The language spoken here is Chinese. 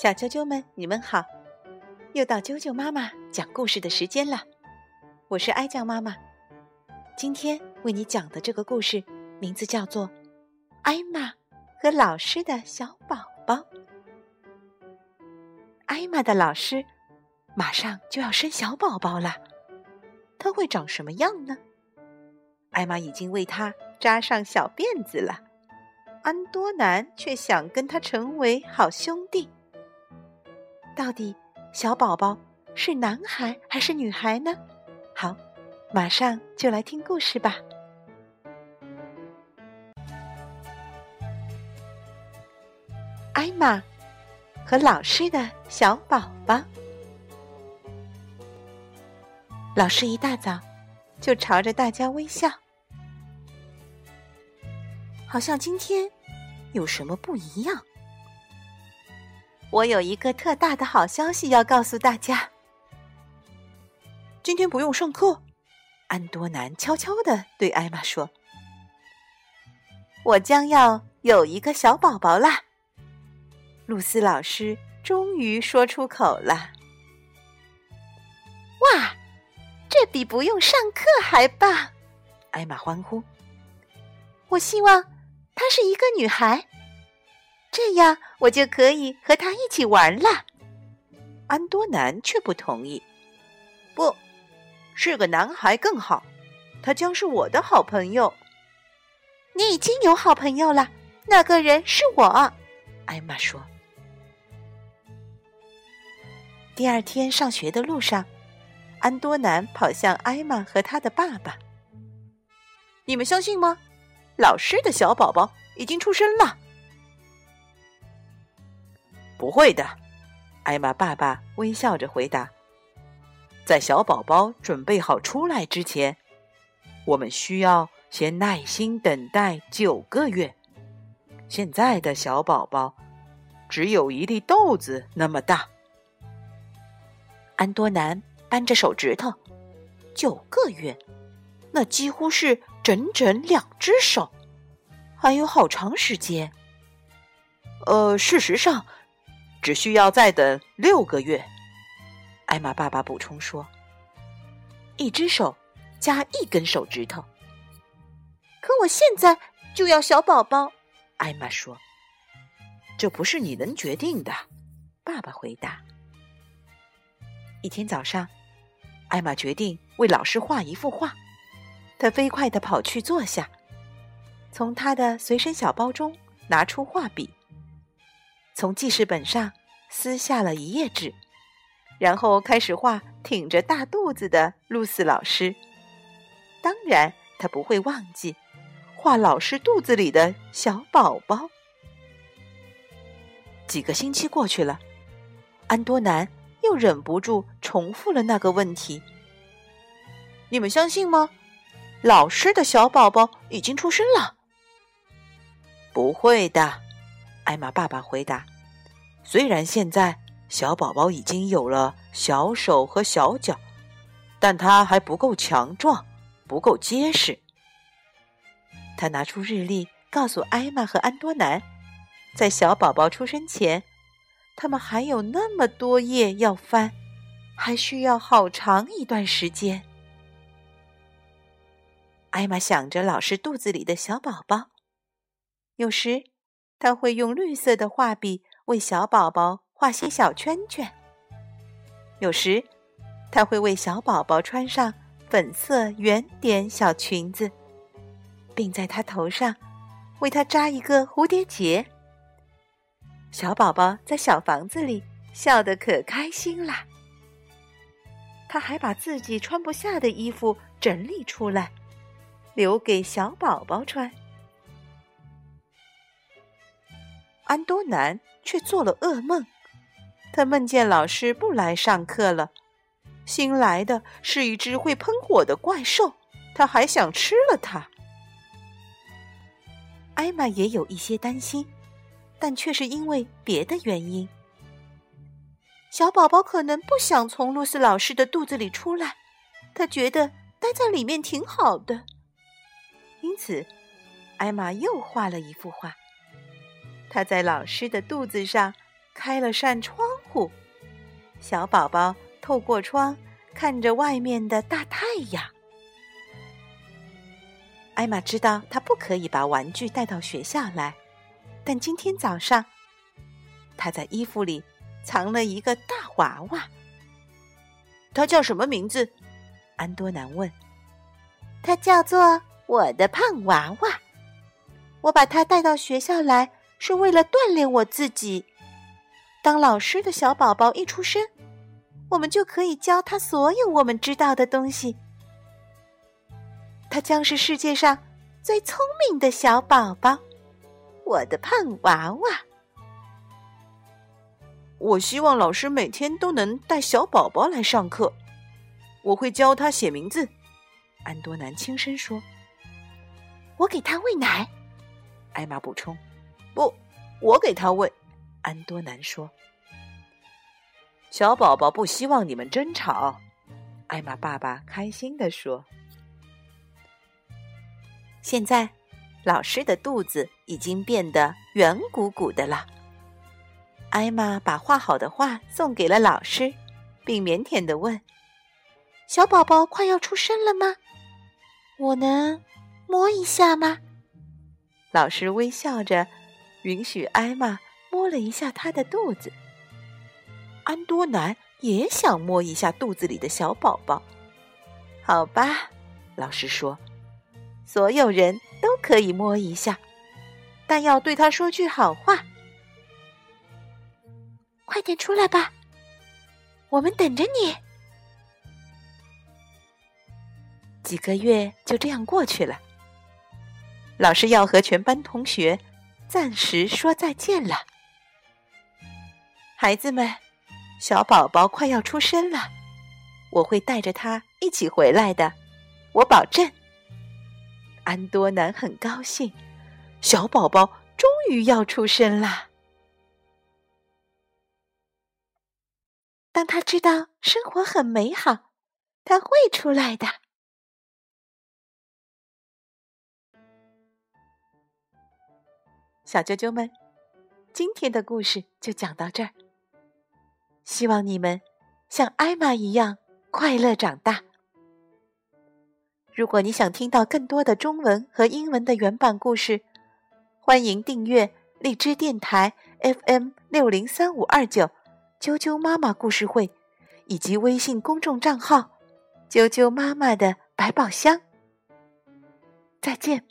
小啾啾们，你们好！又到啾啾妈妈讲故事的时间了。我是哀酱妈妈，今天为你讲的这个故事名字叫做《艾玛和老师的小宝宝》。艾玛的老师马上就要生小宝宝了，他会长什么样呢？艾玛已经为他扎上小辫子了，安多南却想跟他成为好兄弟。到底小宝宝是男孩还是女孩呢？好，马上就来听故事吧。艾玛和老师的小宝宝。老师一大早就朝着大家微笑，好像今天有什么不一样。我有一个特大的好消息要告诉大家。今天不用上课，安多南悄悄的对艾玛说：“我将要有一个小宝宝啦。”露丝老师终于说出口了：“哇，这比不用上课还棒！”艾玛欢呼：“我希望她是一个女孩。”这样我就可以和他一起玩了。安多南却不同意，不是个男孩更好，他将是我的好朋友。你已经有好朋友了，那个人是我。艾玛说。第二天上学的路上，安多南跑向艾玛和他的爸爸。你们相信吗？老师的小宝宝已经出生了。不会的，艾玛爸爸微笑着回答：“在小宝宝准备好出来之前，我们需要先耐心等待九个月。现在的小宝宝只有一粒豆子那么大。”安多南扳着手指头，九个月，那几乎是整整两只手，还有好长时间。呃，事实上。只需要再等六个月，艾玛爸爸补充说：“一只手加一根手指头。”可我现在就要小宝宝，艾玛说：“这不是你能决定的。”爸爸回答。一天早上，艾玛决定为老师画一幅画。他飞快的跑去坐下，从他的随身小包中拿出画笔。从记事本上撕下了一页纸，然后开始画挺着大肚子的露丝老师。当然，他不会忘记画老师肚子里的小宝宝。几个星期过去了，安多南又忍不住重复了那个问题：“你们相信吗？老师的小宝宝已经出生了？”“不会的。”艾玛爸爸回答：“虽然现在小宝宝已经有了小手和小脚，但他还不够强壮，不够结实。”他拿出日历，告诉艾玛和安多南，在小宝宝出生前，他们还有那么多页要翻，还需要好长一段时间。艾玛想着老师肚子里的小宝宝，有时。他会用绿色的画笔为小宝宝画些小圈圈。有时，他会为小宝宝穿上粉色圆点小裙子，并在他头上为他扎一个蝴蝶结。小宝宝在小房子里笑得可开心啦。他还把自己穿不下的衣服整理出来，留给小宝宝穿。安多南却做了噩梦，他梦见老师不来上课了，新来的是一只会喷火的怪兽，他还想吃了它。艾玛也有一些担心，但却是因为别的原因。小宝宝可能不想从露丝老师的肚子里出来，他觉得待在里面挺好的。因此，艾玛又画了一幅画。他在老师的肚子上开了扇窗户，小宝宝透过窗看着外面的大太阳。艾玛知道她不可以把玩具带到学校来，但今天早上，她在衣服里藏了一个大娃娃。他叫什么名字？安多南问。他叫做我的胖娃娃。我把他带到学校来，是为了锻炼我自己。当老师的小宝宝一出生，我们就可以教他所有我们知道的东西。他将是世界上最聪明的小宝宝，我的胖娃娃。我希望老师每天都能带小宝宝来上课。我会教他写名字。安多南轻声说：“我给他喂奶。”艾玛补充：“不，我给他喂。”安多南说：“小宝宝不希望你们争吵。”艾玛爸爸开心地说：“现在，老师的肚子已经变得圆鼓鼓的了。”艾玛把画好的画送给了老师，并腼腆的问：“小宝宝快要出生了吗？我能摸一下吗？”老师微笑着，允许艾玛摸了一下他的肚子。安多南也想摸一下肚子里的小宝宝。好吧，老师说，所有人都可以摸一下，但要对他说句好话。快点出来吧，我们等着你。几个月就这样过去了。老师要和全班同学暂时说再见了。孩子们，小宝宝快要出生了，我会带着他一起回来的，我保证。安多南很高兴，小宝宝终于要出生了。当他知道生活很美好，他会出来的。小啾啾们，今天的故事就讲到这儿。希望你们像艾玛一样快乐长大。如果你想听到更多的中文和英文的原版故事，欢迎订阅荔枝电台 FM 六零三五二九啾啾妈妈故事会，以及微信公众账号“啾啾妈妈的百宝箱”。再见。